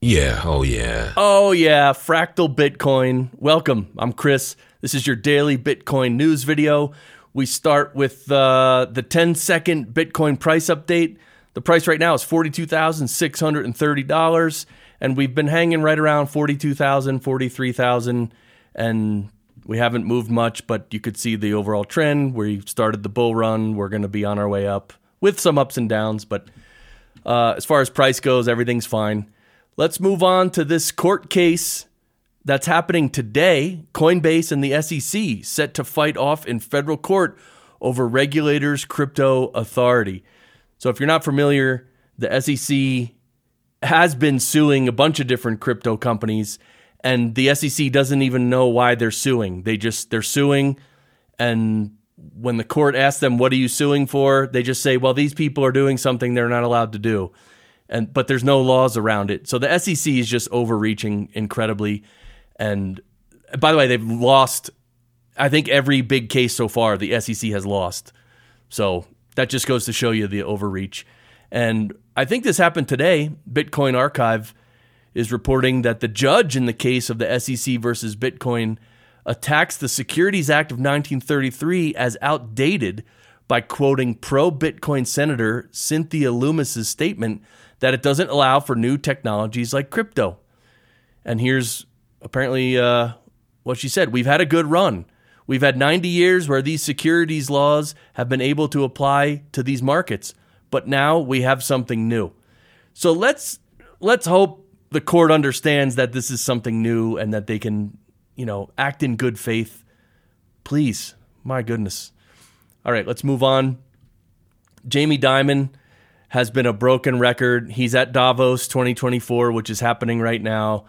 Yeah, oh yeah. Oh, yeah, Fractal Bitcoin. Welcome. I'm Chris. This is your daily Bitcoin news video. We start with uh, the 10 second Bitcoin price update. The price right now is $42,630, and we've been hanging right around 42,000, 43,000, and we haven't moved much, but you could see the overall trend. We started the bull run. We're going to be on our way up with some ups and downs, but uh, as far as price goes, everything's fine. Let's move on to this court case that's happening today. Coinbase and the SEC set to fight off in federal court over regulators' crypto authority. So, if you're not familiar, the SEC has been suing a bunch of different crypto companies, and the SEC doesn't even know why they're suing. They just they're suing, and when the court asks them, "What are you suing for?" they just say, "Well, these people are doing something they're not allowed to do." And but there's no laws around it. So the SEC is just overreaching incredibly. And by the way, they've lost. I think every big case so far, the SEC has lost. So that just goes to show you the overreach. And I think this happened today. Bitcoin Archive is reporting that the judge in the case of the SEC versus Bitcoin attacks the Securities Act of 1933 as outdated by quoting pro Bitcoin Senator Cynthia Lummis's statement that it doesn't allow for new technologies like crypto. And here's apparently uh, what she said We've had a good run. We've had 90 years where these securities laws have been able to apply to these markets, but now we have something new. So let's let's hope the court understands that this is something new and that they can, you know, act in good faith. Please, my goodness. All right, let's move on. Jamie Dimon has been a broken record. He's at Davos 2024, which is happening right now.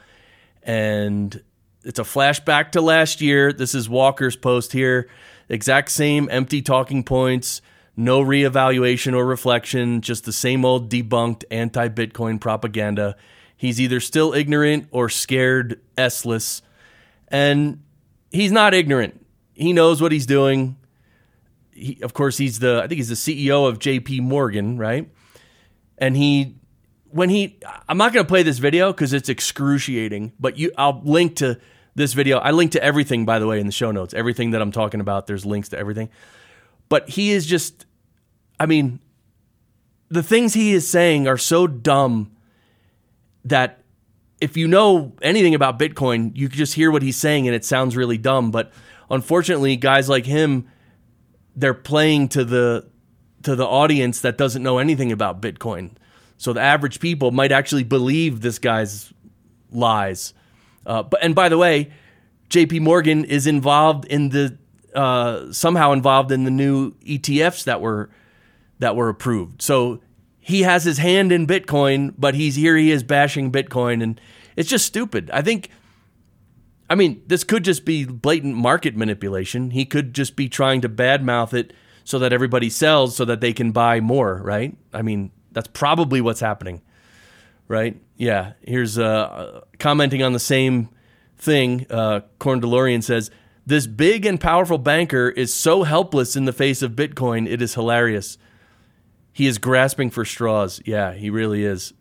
And it's a flashback to last year. This is Walker's post here. Exact same empty talking points, no reevaluation or reflection, just the same old debunked anti Bitcoin propaganda. He's either still ignorant or scared S-less. And he's not ignorant. He knows what he's doing. He, of course, he's the I think he's the CEO of JP Morgan, right? And he when he I'm not going to play this video cuz it's excruciating, but you I'll link to this video. I link to everything by the way in the show notes. Everything that I'm talking about, there's links to everything. But he is just I mean the things he is saying are so dumb that if you know anything about Bitcoin, you can just hear what he's saying and it sounds really dumb, but unfortunately guys like him they're playing to the to the audience that doesn't know anything about Bitcoin. So the average people might actually believe this guy's lies. Uh, but and by the way, J.P. Morgan is involved in the uh, somehow involved in the new ETFs that were that were approved. So he has his hand in Bitcoin, but he's here. He is bashing Bitcoin, and it's just stupid. I think. I mean, this could just be blatant market manipulation. He could just be trying to badmouth it so that everybody sells so that they can buy more, right? I mean, that's probably what's happening, right? Yeah. Here's uh, commenting on the same thing. Uh, Corn DeLorean says, This big and powerful banker is so helpless in the face of Bitcoin, it is hilarious. He is grasping for straws. Yeah, he really is.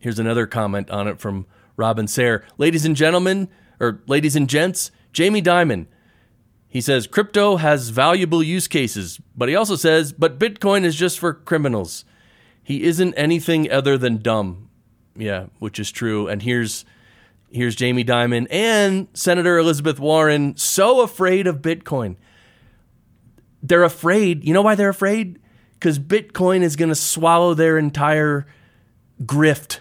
Here's another comment on it from Robin Seyr. Ladies and gentlemen, or ladies and gents, Jamie Dimon he says crypto has valuable use cases, but he also says, but Bitcoin is just for criminals. He isn't anything other than dumb. Yeah, which is true. And here's here's Jamie Dimon and Senator Elizabeth Warren so afraid of Bitcoin. They're afraid. You know why they're afraid? Because Bitcoin is going to swallow their entire grift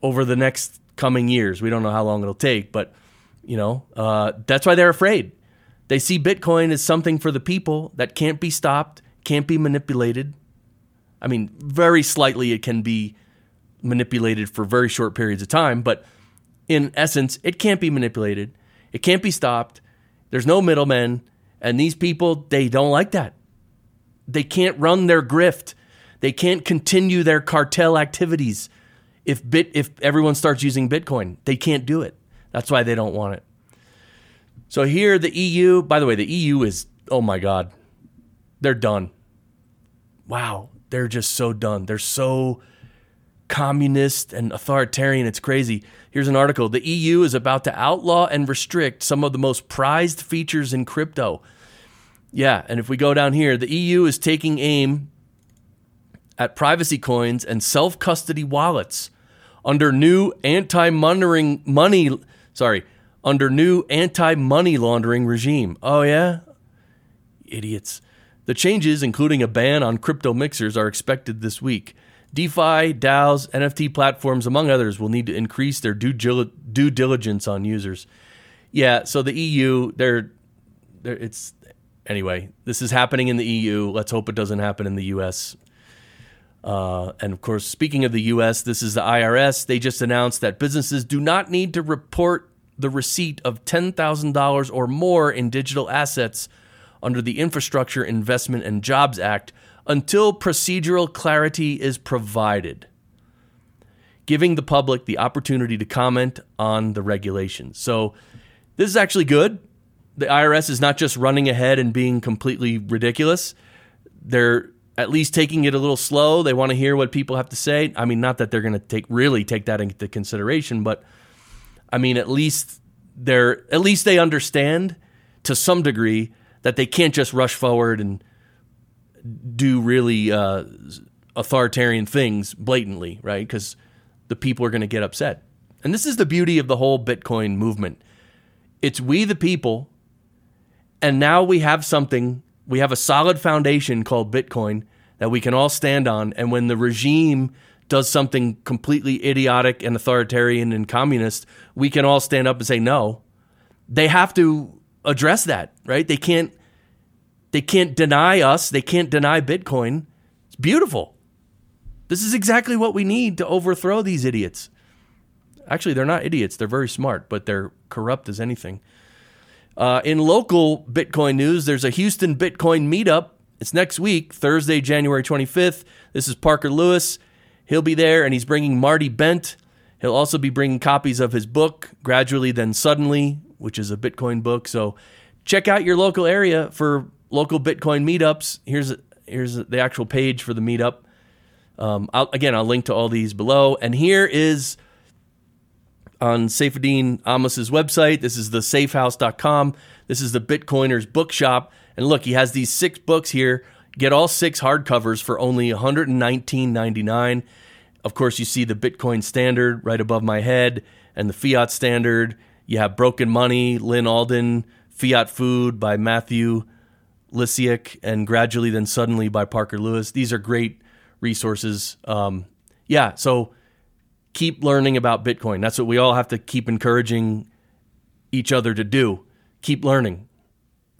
over the next coming years. We don't know how long it'll take, but you know uh, that's why they're afraid. They see Bitcoin as something for the people that can't be stopped, can't be manipulated. I mean, very slightly it can be manipulated for very short periods of time, but in essence, it can't be manipulated. It can't be stopped. There's no middlemen. And these people, they don't like that. They can't run their grift. They can't continue their cartel activities if bit if everyone starts using Bitcoin. They can't do it. That's why they don't want it. So here, the EU, by the way, the EU is, oh my God, they're done. Wow, they're just so done. They're so, communist and authoritarian. It's crazy. Here's an article The EU is about to outlaw and restrict some of the most prized features in crypto. Yeah, and if we go down here, the EU is taking aim at privacy coins and self custody wallets under new anti money sorry under new anti money laundering regime. Oh yeah, idiots. The changes, including a ban on crypto mixers, are expected this week. DeFi, DAOs, NFT platforms, among others, will need to increase their due, due diligence on users. Yeah, so the EU, they're, they're, it's anyway. This is happening in the EU. Let's hope it doesn't happen in the US. Uh, and of course, speaking of the US, this is the IRS. They just announced that businesses do not need to report the receipt of $10,000 or more in digital assets under the Infrastructure Investment and Jobs Act until procedural clarity is provided, giving the public the opportunity to comment on the regulations. So, this is actually good. The IRS is not just running ahead and being completely ridiculous. They're at least taking it a little slow. They want to hear what people have to say. I mean, not that they're going to take really take that into consideration, but I mean, at least they're at least they understand to some degree that they can't just rush forward and do really uh, authoritarian things blatantly, right? Because the people are going to get upset. And this is the beauty of the whole Bitcoin movement. It's we the people, and now we have something, we have a solid foundation called Bitcoin that we can all stand on. And when the regime does something completely idiotic and authoritarian and communist, we can all stand up and say no. They have to address that, right? They can't they can't deny us. They can't deny Bitcoin. It's beautiful. This is exactly what we need to overthrow these idiots. Actually, they're not idiots. They're very smart, but they're corrupt as anything. Uh, in local Bitcoin news, there's a Houston Bitcoin meetup. It's next week, Thursday, January 25th. This is Parker Lewis. He'll be there, and he's bringing Marty Bent. He'll also be bringing copies of his book, Gradually Then Suddenly, which is a Bitcoin book. So check out your local area for local Bitcoin meetups. Here's here's the actual page for the meetup. Um, I'll, again, I'll link to all these below. And here is on Saifedean Ammous's website. This is the saifhouse.com. This is the Bitcoiners bookshop. And look, he has these six books here. Get all six hardcovers for only $119.99. Of course, you see the Bitcoin standard right above my head and the fiat standard. You have Broken Money, Lyn Alden, Fiat Food by Matthew Lysiak and gradually then suddenly by Parker Lewis. These are great resources. Um, yeah, so keep learning about Bitcoin. That's what we all have to keep encouraging each other to do. Keep learning.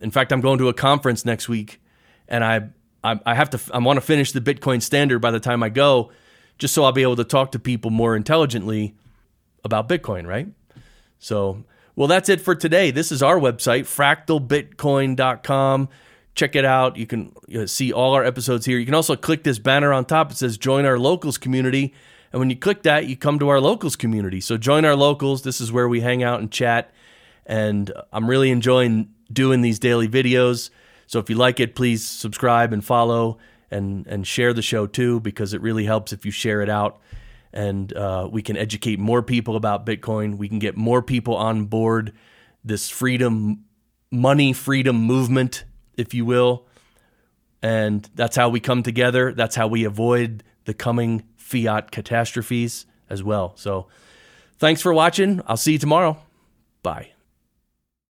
In fact, I'm going to a conference next week, and I I, I have to I want to finish the Bitcoin standard by the time I go, just so I'll be able to talk to people more intelligently about Bitcoin. Right. So, well, that's it for today. This is our website, fractalbitcoin.com check it out. You can see all our episodes here. You can also click this banner on top. It says join our locals community. And when you click that, you come to our locals community. So join our locals. This is where we hang out and chat. And I'm really enjoying doing these daily videos. So if you like it, please subscribe and follow and, and share the show too, because it really helps if you share it out. And uh, we can educate more people about Bitcoin. We can get more people on board this freedom, money freedom movement if you will. And that's how we come together. That's how we avoid the coming fiat catastrophes as well. So thanks for watching. I'll see you tomorrow. Bye.